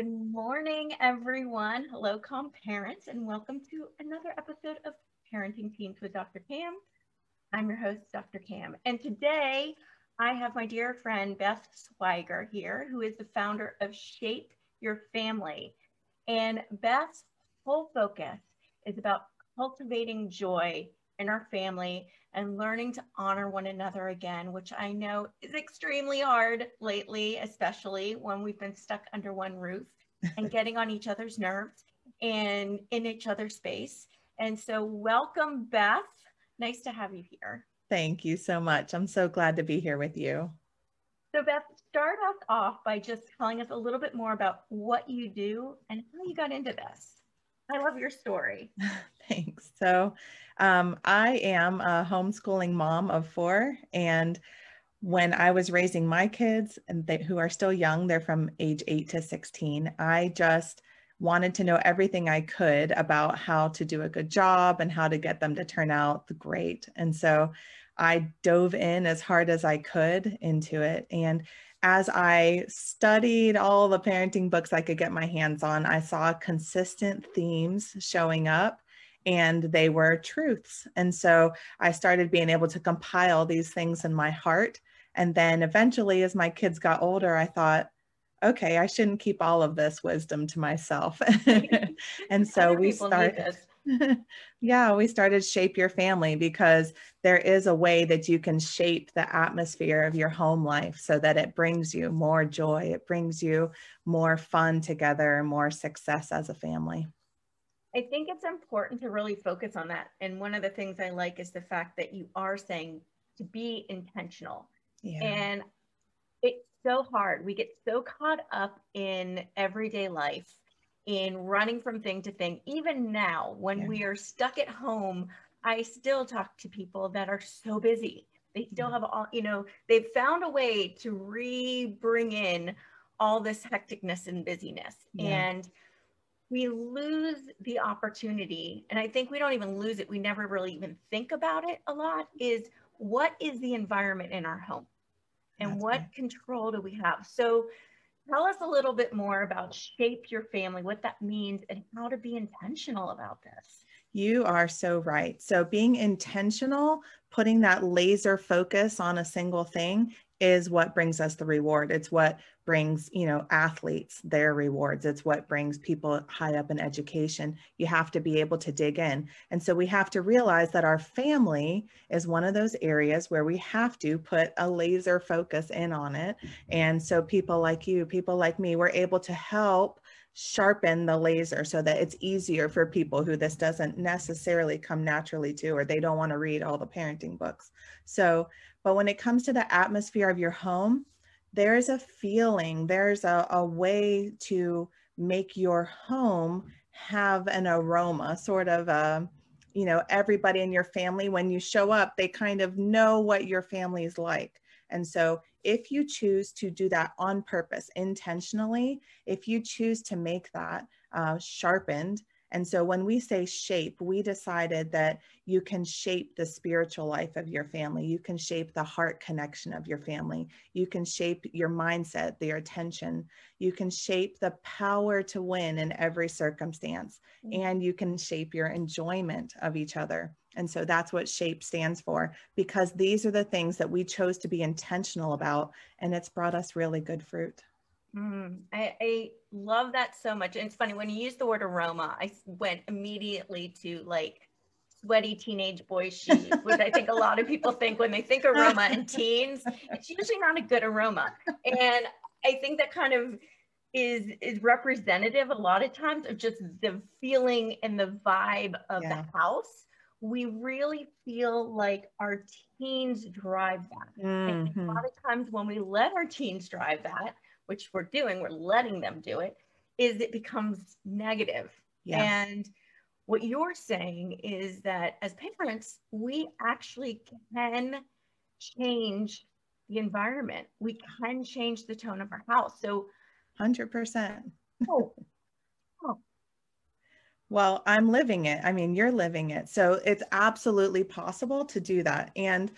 Good morning, everyone. Hello, calm parents, and welcome to another episode of Parenting Teens with Dr. Cam. I'm your host, Dr. Cam, and today I have my dear friend Beth Swiger here, who is the founder of Shape Your Family. And Beth's whole focus is about cultivating joy in our family and learning to honor one another again, which I know is extremely hard lately, especially when we've been stuck under one roof and getting on each other's nerves and in each other's space. And so, welcome, Beth. Nice to have you here. Thank you so much. I'm so glad to be here with you. So, Beth, start us off by just telling us a little bit more about what you do and how you got into this. I love your story. Thanks. So, um, I am a homeschooling mom of four, and when I was raising my kids, and they, who are still young, they're from age eight to 16, I just wanted to know everything I could about how to do a good job and how to get them to turn out great. And so I dove in as hard as I could into it. And as I studied all the parenting books I could get my hands on, I saw consistent themes showing up and they were truths. And so I started being able to compile these things in my heart. And then eventually, as my kids got older, I thought, okay, I shouldn't keep all of this wisdom to myself. and so we started. yeah, we started Shape Your Family because there is a way that you can shape the atmosphere of your home life so that it brings you more joy, it brings you more fun together, more success as a family. I think it's important to really focus on that. And one of the things I like is the fact that you are saying to be intentional. Yeah. And it's so hard. We get so caught up in everyday life, in running from thing to thing. Even now, when yeah. we are stuck at home, I still talk to people that are so busy. They still yeah. have all, you know, they've found a way to re bring in all this hecticness and busyness. Yeah. And we lose the opportunity and i think we don't even lose it we never really even think about it a lot is what is the environment in our home and That's what right. control do we have so tell us a little bit more about shape your family what that means and how to be intentional about this you are so right. So, being intentional, putting that laser focus on a single thing is what brings us the reward. It's what brings you know athletes their rewards. It's what brings people high up in education. You have to be able to dig in. And so we have to realize that our family is one of those areas where we have to put a laser focus in on it. And so people like you people like me we're able to help sharpen the laser so that it's easier for people who this doesn't necessarily come naturally to or they don't want to read all the parenting books. So but when it comes to the atmosphere of your home there's a feeling, there's a, a way to make your home have an aroma, sort of a, you know, everybody in your family, when you show up, they kind of know what your family is like. And so if you choose to do that on purpose, intentionally, if you choose to make that uh, sharpened, and so when we say shape, we decided that you can shape the spiritual life of your family. You can shape the heart connection of your family. You can shape your mindset, their attention. You can shape the power to win in every circumstance. Mm-hmm. And you can shape your enjoyment of each other. And so that's what SHAPE stands for, because these are the things that we chose to be intentional about, and it's brought us really good fruit. Mm, I, I, love that so much. And it's funny when you use the word aroma, I went immediately to like sweaty teenage boy which I think a lot of people think when they think aroma and teens, it's usually not a good aroma. And I think that kind of is is representative a lot of times of just the feeling and the vibe of yeah. the house. We really feel like our teens drive that. Mm-hmm. A lot of times when we let our teens drive that, which we're doing, we're letting them do it, is it becomes negative. Yeah. And what you're saying is that as parents, we actually can change the environment. We can change the tone of our house. So 100%. Oh. oh. Well, I'm living it. I mean, you're living it. So it's absolutely possible to do that. And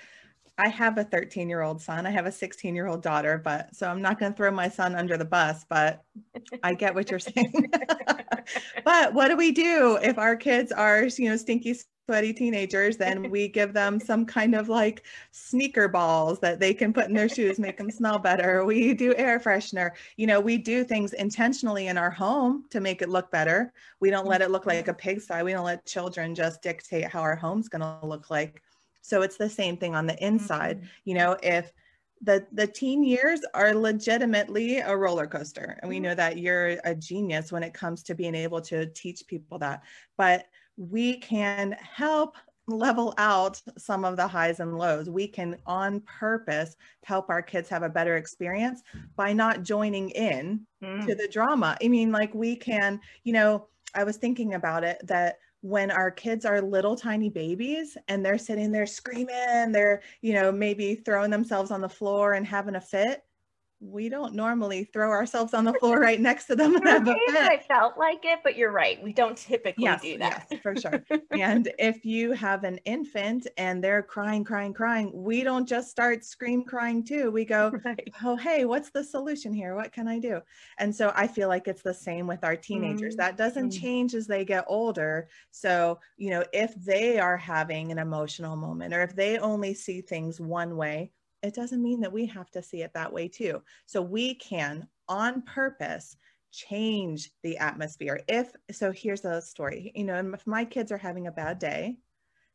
I have a 13 year old son. I have a 16 year old daughter, but so I'm not going to throw my son under the bus, but I get what you're saying. but what do we do if our kids are, you know, stinky, sweaty teenagers? Then we give them some kind of like sneaker balls that they can put in their shoes, make them smell better. We do air freshener. You know, we do things intentionally in our home to make it look better. We don't let it look like a mm-hmm. pigsty. We don't let children just dictate how our home's going to look like so it's the same thing on the inside. Mm-hmm. You know, if the the teen years are legitimately a roller coaster and we mm-hmm. know that you're a genius when it comes to being able to teach people that but we can help level out some of the highs and lows we can on purpose help our kids have a better experience by not joining in mm. to the drama i mean like we can you know i was thinking about it that when our kids are little tiny babies and they're sitting there screaming, they're, you know, maybe throwing themselves on the floor and having a fit, we don't normally throw ourselves on the floor right next to them and have a. I felt like it, but you're right. We don't typically yes, do that. Yes, for sure. and if you have an infant and they're crying, crying, crying, we don't just start scream crying too. We go, right. oh, hey, what's the solution here? What can I do? And so I feel like it's the same with our teenagers. Mm-hmm. That doesn't mm-hmm. change as they get older. So, you know, if they are having an emotional moment or if they only see things one way, it doesn't mean that we have to see it that way too. So we can, on purpose, change the atmosphere. If so, here's a story. You know, if my kids are having a bad day,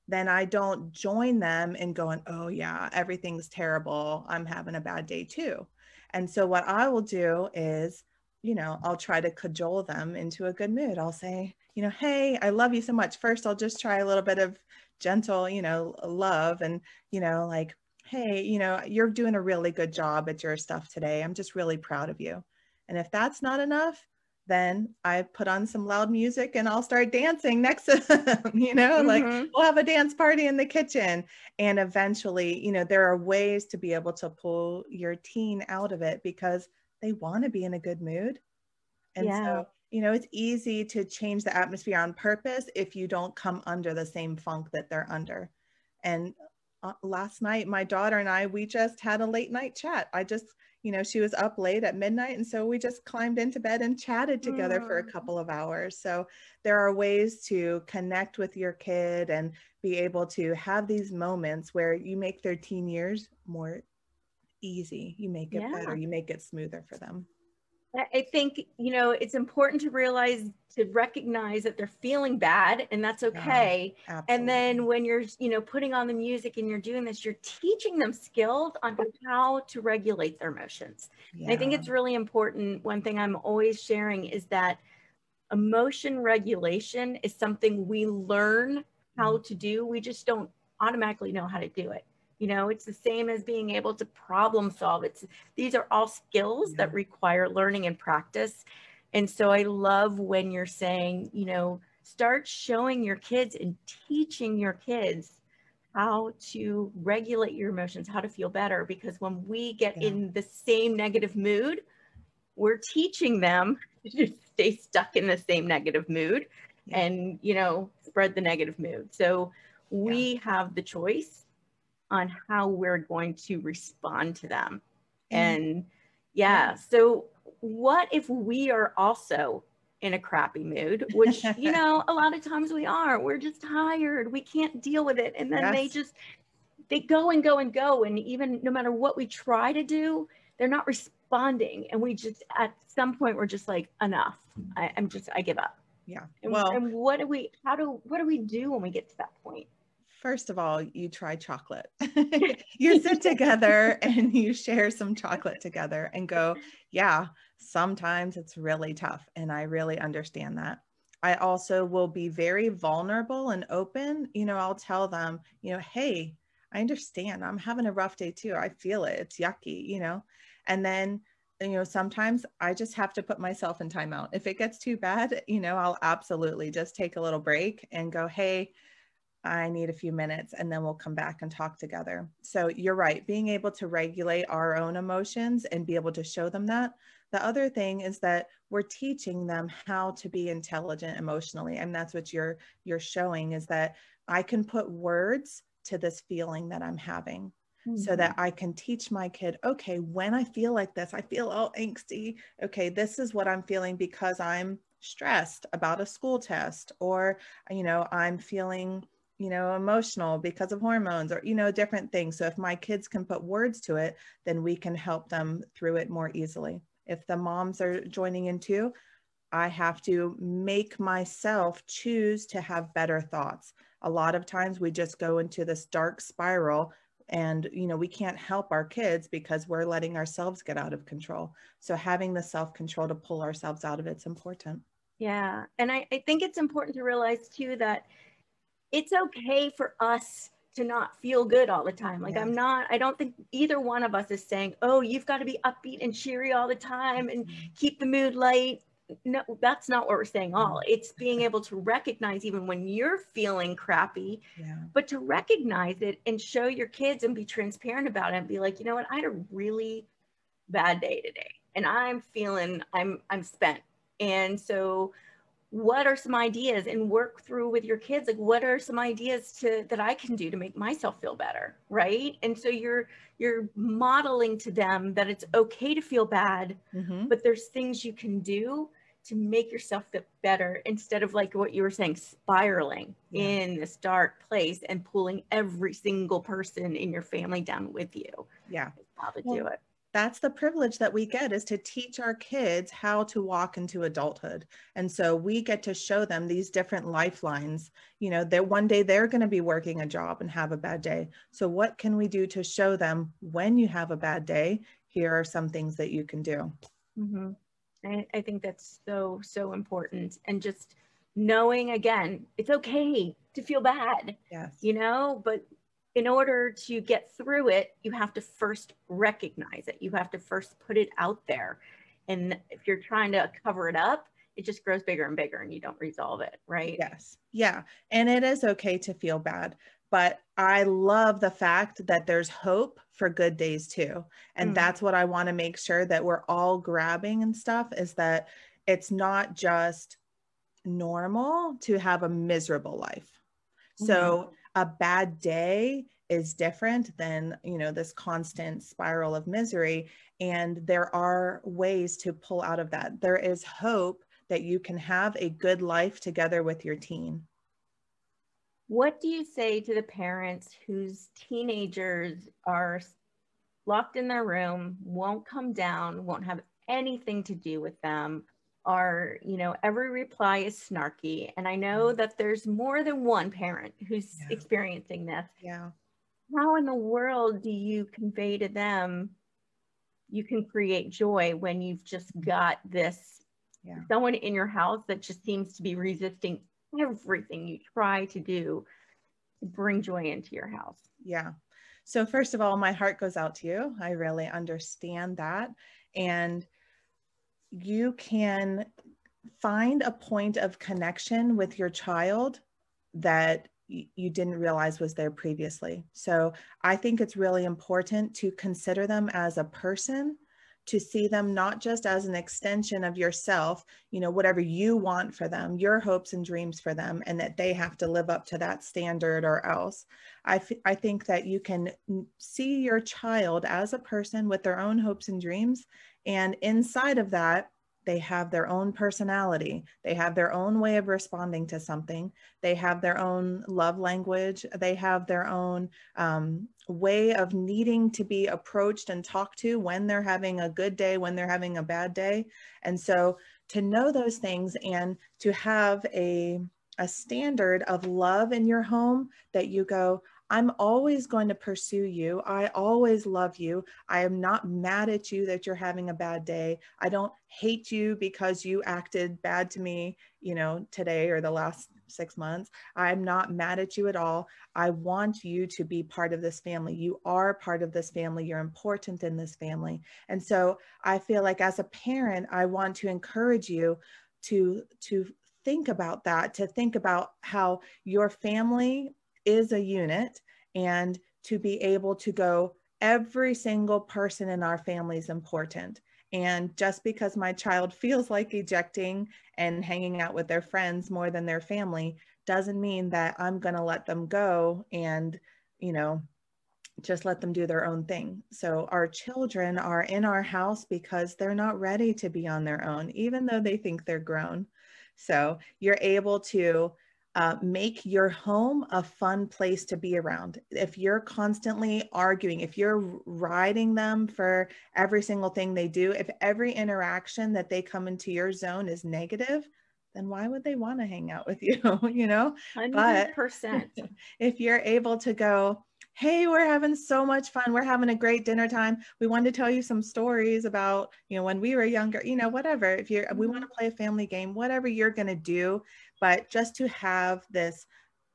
then I don't join them in going, oh, yeah, everything's terrible. I'm having a bad day too. And so, what I will do is, you know, I'll try to cajole them into a good mood. I'll say, you know, hey, I love you so much. First, I'll just try a little bit of gentle, you know, love and, you know, like, hey, you know, you're doing a really good job at your stuff today. I'm just really proud of you. And if that's not enough, then I put on some loud music and I'll start dancing next to them, you know, mm-hmm. like we'll have a dance party in the kitchen. And eventually, you know, there are ways to be able to pull your teen out of it because they want to be in a good mood. And yeah. so, you know, it's easy to change the atmosphere on purpose if you don't come under the same funk that they're under. And uh, last night my daughter and i we just had a late night chat i just you know she was up late at midnight and so we just climbed into bed and chatted together mm. for a mm. couple of hours so there are ways to connect with your kid and be able to have these moments where you make their teen years more easy you make it yeah. better you make it smoother for them I think, you know, it's important to realize, to recognize that they're feeling bad and that's okay. Yeah, and then when you're, you know, putting on the music and you're doing this, you're teaching them skills on how to regulate their emotions. Yeah. I think it's really important. One thing I'm always sharing is that emotion regulation is something we learn how mm-hmm. to do. We just don't automatically know how to do it. You know, it's the same as being able to problem solve. It's these are all skills yeah. that require learning and practice. And so I love when you're saying, you know, start showing your kids and teaching your kids how to regulate your emotions, how to feel better. Because when we get yeah. in the same negative mood, we're teaching them to stay stuck in the same negative mood yeah. and, you know, spread the negative mood. So we have the choice on how we're going to respond to them. Mm-hmm. And yeah, so what if we are also in a crappy mood, which, you know, a lot of times we are, we're just tired, we can't deal with it. And then yes. they just, they go and go and go. And even no matter what we try to do, they're not responding. And we just, at some point, we're just like, enough. I, am just, I give up. Yeah. And, well, and what do we, how do, what do we do when we get to that point? First of all, you try chocolate. you sit together and you share some chocolate together and go, yeah, sometimes it's really tough. And I really understand that. I also will be very vulnerable and open. You know, I'll tell them, you know, hey, I understand. I'm having a rough day too. I feel it. It's yucky, you know. And then you know, sometimes I just have to put myself in timeout. If it gets too bad, you know, I'll absolutely just take a little break and go, hey, I need a few minutes and then we'll come back and talk together. So you're right, being able to regulate our own emotions and be able to show them that. The other thing is that we're teaching them how to be intelligent emotionally. And that's what you're you're showing is that I can put words to this feeling that I'm having mm-hmm. so that I can teach my kid, okay, when I feel like this, I feel all angsty. Okay, this is what I'm feeling because I'm stressed about a school test or you know, I'm feeling you know, emotional because of hormones or, you know, different things. So if my kids can put words to it, then we can help them through it more easily. If the moms are joining in too, I have to make myself choose to have better thoughts. A lot of times we just go into this dark spiral and you know we can't help our kids because we're letting ourselves get out of control so having the self-control to pull ourselves out of it's important yeah and I, I think it's important to realize too that it's okay for us to not feel good all the time. Like I'm not, I don't think either one of us is saying, oh, you've got to be upbeat and cheery all the time and mm-hmm. keep the mood light. No, that's not what we're saying all. Mm-hmm. It's being able to recognize even when you're feeling crappy, yeah. but to recognize it and show your kids and be transparent about it and be like, you know what, I had a really bad day today and I'm feeling I'm I'm spent. And so what are some ideas and work through with your kids like what are some ideas to that i can do to make myself feel better right and so you're you're modeling to them that it's okay to feel bad mm-hmm. but there's things you can do to make yourself feel better instead of like what you were saying spiraling yeah. in this dark place and pulling every single person in your family down with you yeah how to well, do it that's the privilege that we get is to teach our kids how to walk into adulthood. And so we get to show them these different lifelines you know that one day they're going to be working a job and have a bad day. So what can we do to show them when you have a bad day here are some things that you can do. Mm-hmm. I, I think that's so so important. And just knowing again it's okay to feel bad yes. you know but in order to get through it, you have to first recognize it. You have to first put it out there. And if you're trying to cover it up, it just grows bigger and bigger and you don't resolve it, right? Yes. Yeah. And it is okay to feel bad. But I love the fact that there's hope for good days too. And mm. that's what I want to make sure that we're all grabbing and stuff is that it's not just normal to have a miserable life. So mm a bad day is different than you know this constant spiral of misery. And there are ways to pull out of that. There is hope that you can have a good life together with your teen. What do you say to the parents whose teenagers are locked in their room won't come down won't have anything to do with them are, you know, every reply is snarky. And I know mm-hmm. that there's more than one parent who's yeah. experiencing this. Yeah. How in the world do you convey to them you can create joy when you've just mm-hmm. got this yeah. someone in your house that just seems to be resisting everything you try to do to bring joy into your house? Yeah. So, first of all, my heart goes out to you. I really understand that. And you can find a point of connection with your child that you didn't realize was there previously. So I think it's really important to consider them as a person, to see them not just as an extension of yourself, you know, whatever you want for them, your hopes and dreams for them, and that they have to live up to that standard or else. I, I think that you can see your child as a person with their own hopes and dreams and inside of that, they have their own personality. They have their own way of responding to something. They have their own love language. They have their own um, way of needing to be approached and talked to when they're having a good day, when they're having a bad day. And so to know those things and to have a, a standard of love in your home that you go, I'm always going to pursue you. I always love you. I am not mad at you that you're having a bad day. I don't hate you because you acted bad to me, you know, today or the last six months. I'm not mad at you at all. I want you to be part of this family. You are part of this family. You're important in this family. And so I feel like as a parent, I want to encourage you to, to think about that, to think about how your family is a unit and to be able to go, every single person in our family is important. And just because my child feels like ejecting and hanging out with their friends more than their family doesn't mean that I'm going to let them go and, you know, just let them do their own thing. So our children are in our house because they're not ready to be on their own, even though they think they're grown. So you're able to uh, make your home a fun place to be around. If you're constantly arguing, if you're riding them for every single thing they do, if every interaction that they come into your zone is negative, then why would they want to hang out with you? you know, 100%. but if you're able to go, hey we're having so much fun we're having a great dinner time we wanted to tell you some stories about you know when we were younger you know whatever if you're we want to mm-hmm. play a family game whatever you're going to do but just to have this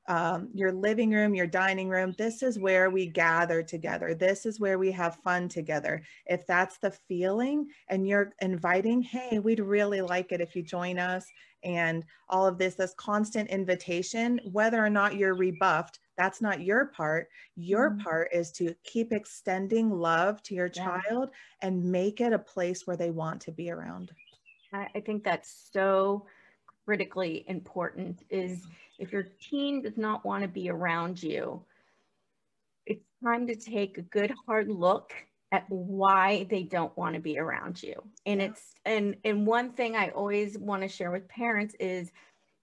um, your living room, your dining room, this is where we gather together. This is where we have fun together. If that's the feeling and you're inviting, hey, we'd really like it if you join us and all of this, this constant invitation, whether or not you're rebuffed, that's not your part. Your mm-hmm. part is to keep extending love to your yeah. child and make it a place where they want to be around. I, I think that's so critically important is if your teen does not want to be around you, it's time to take a good hard look at why they don't want to be around you. And it's and and one thing I always want to share with parents is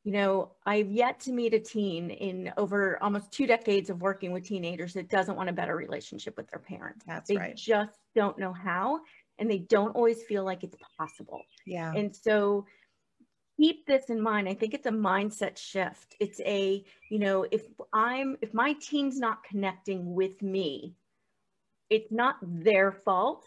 you know, I've yet to meet a teen in over almost two decades of working with teenagers that doesn't want a better relationship with their parents. That's they right. just don't know how and they don't always feel like it's possible. Yeah. And so keep this in mind. I think it's a mindset shift. It's a, you know, if I'm, if my teen's not connecting with me, it's not their fault.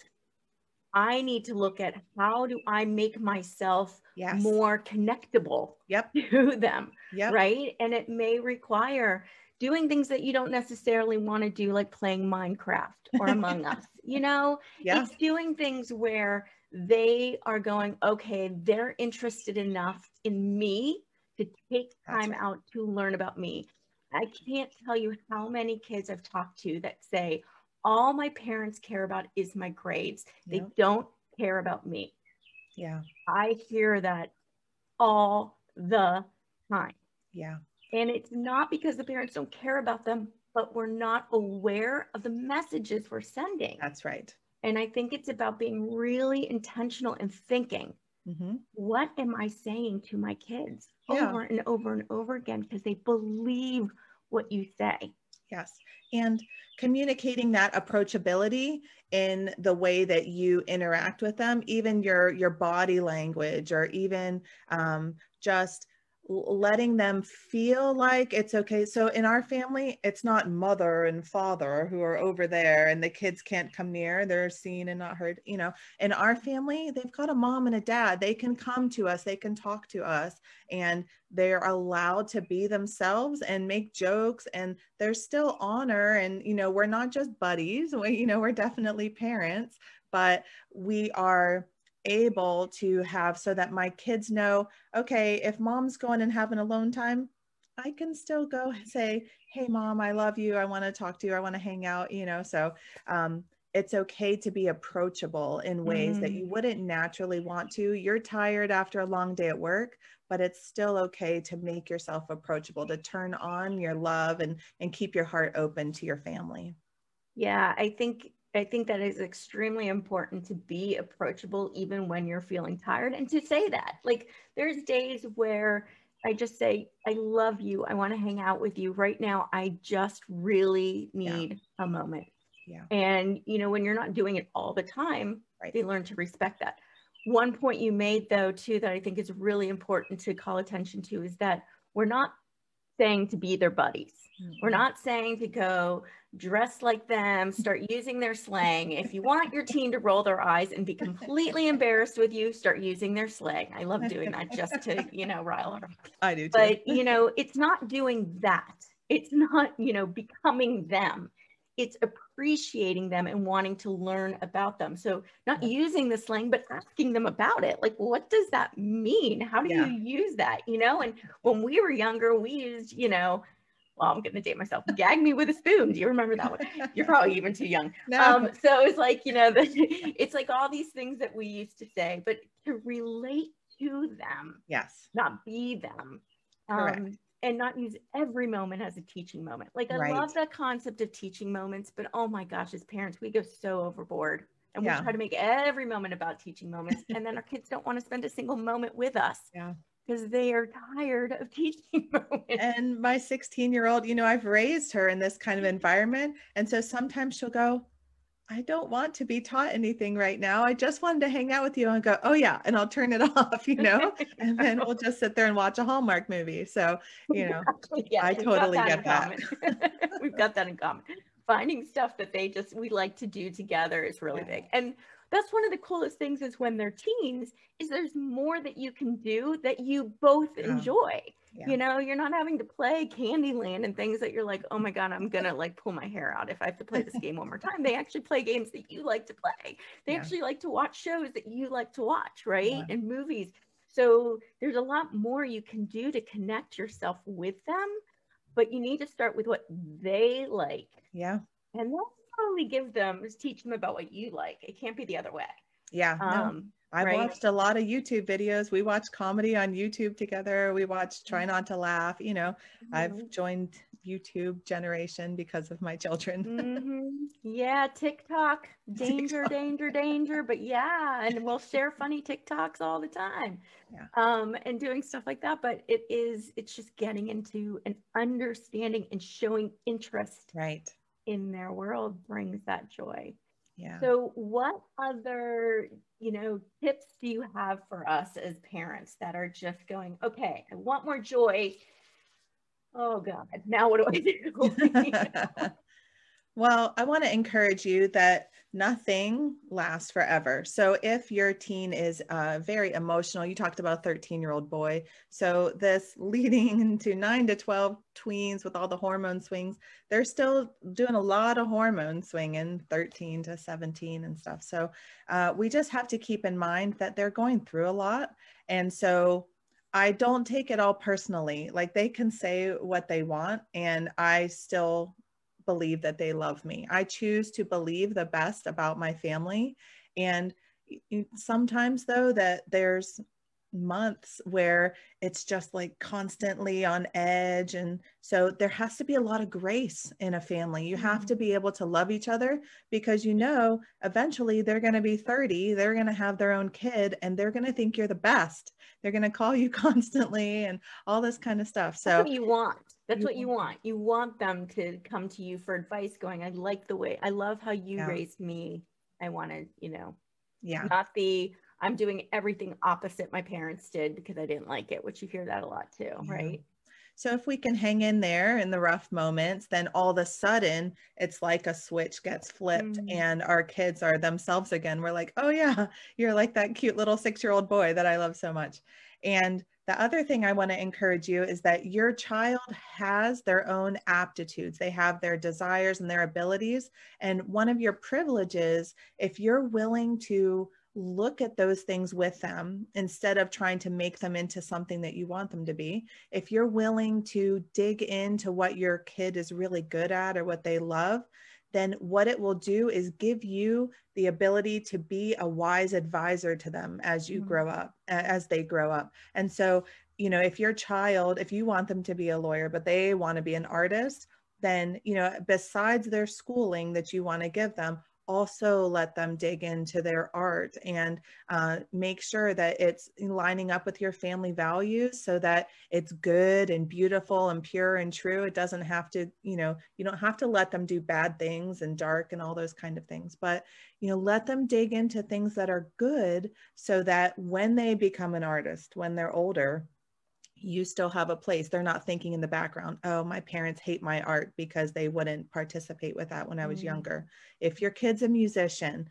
I need to look at how do I make myself yes. more connectable yep. to them. Yep. Right. And it may require doing things that you don't necessarily want to do, like playing Minecraft or Among Us. You know, yeah. it's doing things where they are going, okay, they're interested enough in me to take time right. out to learn about me. I can't tell you how many kids I've talked to that say, all my parents care about is my grades. They yep. don't care about me. Yeah. I hear that all the time. Yeah. And it's not because the parents don't care about them, but we're not aware of the messages we're sending. That's right. And I think it's about being really intentional and thinking, mm-hmm. what am I saying to my kids yeah. over and over and over again? Because they believe what you say. Yes. And communicating that approachability in the way that you interact with them, even your your body language or even um, just letting them feel like it's okay. So in our family, it's not mother and father who are over there and the kids can't come near. They're seen and not heard. You know, in our family, they've got a mom and a dad. They can come to us, they can talk to us, and they're allowed to be themselves and make jokes. And there's still honor. And, you know, we're not just buddies, we, you know, we're definitely parents, but we are able to have so that my kids know okay if mom's going and having alone time i can still go say hey mom i love you. I want to talk to you. I want to hang out you know? So um, it's okay to be approachable in ways mm-hmm. that you wouldn't naturally want to. You're tired after a long day at work but it's still okay to make yourself approachable to turn on your love and and keep your heart open to your family. Yeah i think I think that is extremely important to be approachable even when you're feeling tired and to say that. Like there's days where I just say, I love you. I want to hang out with you right now. I just really need yeah. a moment. Yeah. And you know, when you're not doing it all the time, right. they learn to respect that. One point you made though, too, that I think is really important to call attention to is that we're not saying to be their buddies. Mm-hmm. We're not saying to go dress like them, start using their slang. If you want your teen to roll their eyes and be completely embarrassed with you, start using their slang. I love doing that just to, you know, rile them. I do too. But, you know, it's not doing that. It's not, you know, becoming them. It's appreciating them and wanting to learn about them. So not using the slang, but asking them about it. Like, what does that mean? How do yeah. you use that? You know, and when we were younger, we used, you know, well, I'm going to date myself. Gag me with a spoon. Do you remember that one? You're probably even too young. No. Um, so it's like, you know, the, it's like all these things that we used to say, but to relate to them. Yes. Not be them. Um, and not use every moment as a teaching moment. Like I right. love that concept of teaching moments, but oh my gosh, as parents, we go so overboard and yeah. we try to make every moment about teaching moments. and then our kids don't want to spend a single moment with us. Yeah because they are tired of teaching moments. And my 16 year old, you know, I've raised her in this kind of environment. And so sometimes she'll go, I don't want to be taught anything right now. I just wanted to hang out with you and go, oh yeah, and I'll turn it off, you know, and then we'll just sit there and watch a Hallmark movie. So, you know, yeah, I totally get that. we've got that in common. Finding stuff that they just we like to do together is really yeah. big. And that's one of the coolest things is when they're teens is there's more that you can do that you both yeah. enjoy yeah. you know you're not having to play candyland and things that you're like oh my god i'm gonna like pull my hair out if i have to play this game one more time they actually play games that you like to play they yeah. actually like to watch shows that you like to watch right and movies so there's a lot more you can do to connect yourself with them but you need to start with what they like yeah and that's only give them is teach them about what you like. It can't be the other way. Yeah. Um, I've right? watched a lot of YouTube videos. We watch comedy on YouTube together. We watch Try Not to Laugh. You know, mm-hmm. I've joined YouTube generation because of my children. mm-hmm. Yeah, TikTok, danger, TikTok. danger, danger. But yeah, and we'll share funny TikToks all the time. Yeah. Um, and doing stuff like that. But it is, it's just getting into an understanding and showing interest. Right in their world brings that joy. Yeah. So what other, you know, tips do you have for us as parents that are just going, okay, I want more joy. Oh God, now what do I do? well, I want to encourage you that nothing lasts forever. So if your teen is uh, very emotional, you talked about 13 year old boy. So this leading into nine to 12 tweens with all the hormone swings, they're still doing a lot of hormone swinging 13 to 17 and stuff. So uh, we just have to keep in mind that they're going through a lot. And so I don't take it all personally. Like they can say what they want, and I still believe that they love me. I choose to believe the best about my family. And sometimes, though, that there's months where it's just like constantly on edge. And so there has to be a lot of grace in a family. You have to mm-hmm. be able to love each other because you know eventually they're going to be 30, they're going to have their own kid, and they're going to think you're the best. They're going to call you constantly and all this kind of stuff. So you want. That's what you want. You want them to come to you for advice going, I like the way, I love how you yeah. raised me. I wanted, you know, yeah, not the, I'm doing everything opposite my parents did because I didn't like it, which you hear that a lot too, yeah. right? So if we can hang in there in the rough moments, then all of a sudden it's like a switch gets flipped mm. and our kids are themselves again. We're like, oh yeah, you're like that cute little six-year-old boy that I love so much. And the other thing I want to encourage you is that your child has their own aptitudes. They have their desires and their abilities. And one of your privileges, if you're willing to look at those things with them instead of trying to make them into something that you want them to be. If you're willing to dig into what your kid is really good at or what they love, then what it will do is give you the ability to be a wise advisor to them as you mm-hmm. grow up, as they grow up. And so, you know, if your child, if you want them to be a lawyer, but they want to be an artist, then, you know, besides their schooling that you want to give them, also let them dig into their art and uh, make sure that it's lining up with your family values so that it's good and beautiful and pure and true. It doesn't have to you know you don't have to let them do bad things and dark and all those kind of things but you know let them dig into things that are good so that when they become an artist when they're older you still have a place. They're not thinking in the background, oh, my parents hate my art because they wouldn't participate with that when I was mm. younger. If your kid's a musician,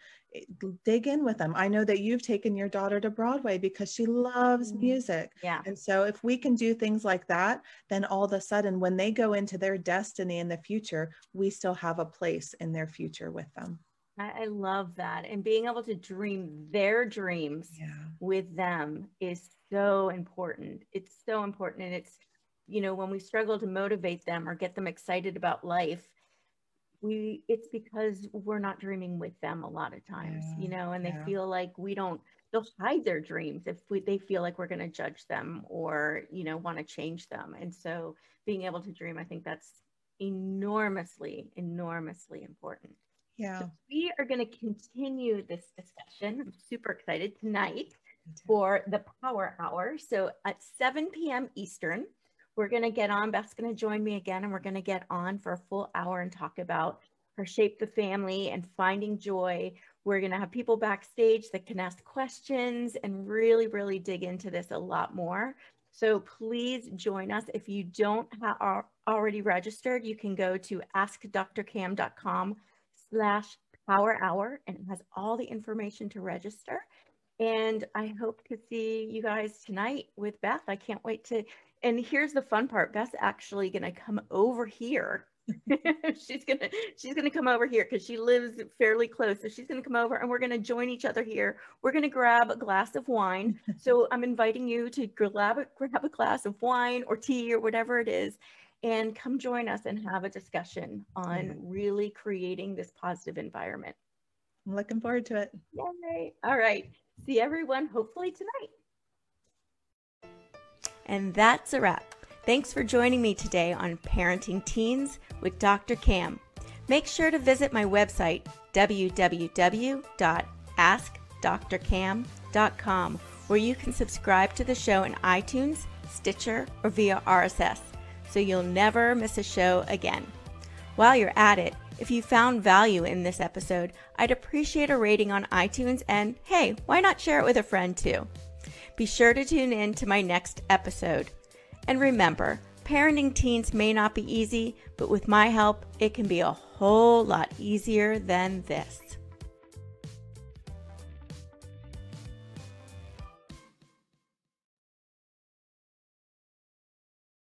dig in with them. I know that you've taken your daughter to Broadway because she loves mm. music. Yeah. And so if we can do things like that, then all of a sudden when they go into their destiny in the future, we still have a place in their future with them. I, love that. And being able to dream their dreams yeah. with them is so important. It's so important. And it's, you know, when we struggle to motivate them or get them excited about life, we it's because we're not dreaming with them a lot of times, yeah. you know, and they yeah. feel like we don't they'll hide their dreams if we, they feel like we're going to judge them or you know want to change them and so being able to dream i think that's enormously enormously important yeah so we are going to continue this discussion i'm super excited tonight for the power hour. So at 7 p.m. Eastern, we're going to get on. Beth's going to join me again, and we're going to get on for a full hour and talk about her Shape the Family and finding joy. We're going to have people backstage that can ask questions and really, really dig into this a lot more. So please join us. If you don't have already registered, you can go to askdrcam.com slash power hour and it has all the information to register. And I hope to see you guys tonight with Beth. I can't wait to. And here's the fun part Beth's actually going to come over here. she's gonna she's gonna come over here because she lives fairly close so she's gonna come over and we're gonna join each other here we're gonna grab a glass of wine so i'm inviting you to grab a, grab a glass of wine or tea or whatever it is and come join us and have a discussion on yeah. really creating this positive environment i'm looking forward to it Yay. all right see everyone hopefully tonight. And that's a wrap. Thanks for joining me today on Parenting Teens with Dr. Cam. Make sure to visit my website, www.askdrcam.com, where you can subscribe to the show in iTunes, Stitcher, or via RSS, so you'll never miss a show again. While you're at it, if you found value in this episode, I'd appreciate a rating on iTunes and hey, why not share it with a friend too? Be sure to tune in to my next episode. And remember, parenting teens may not be easy, but with my help, it can be a whole lot easier than this.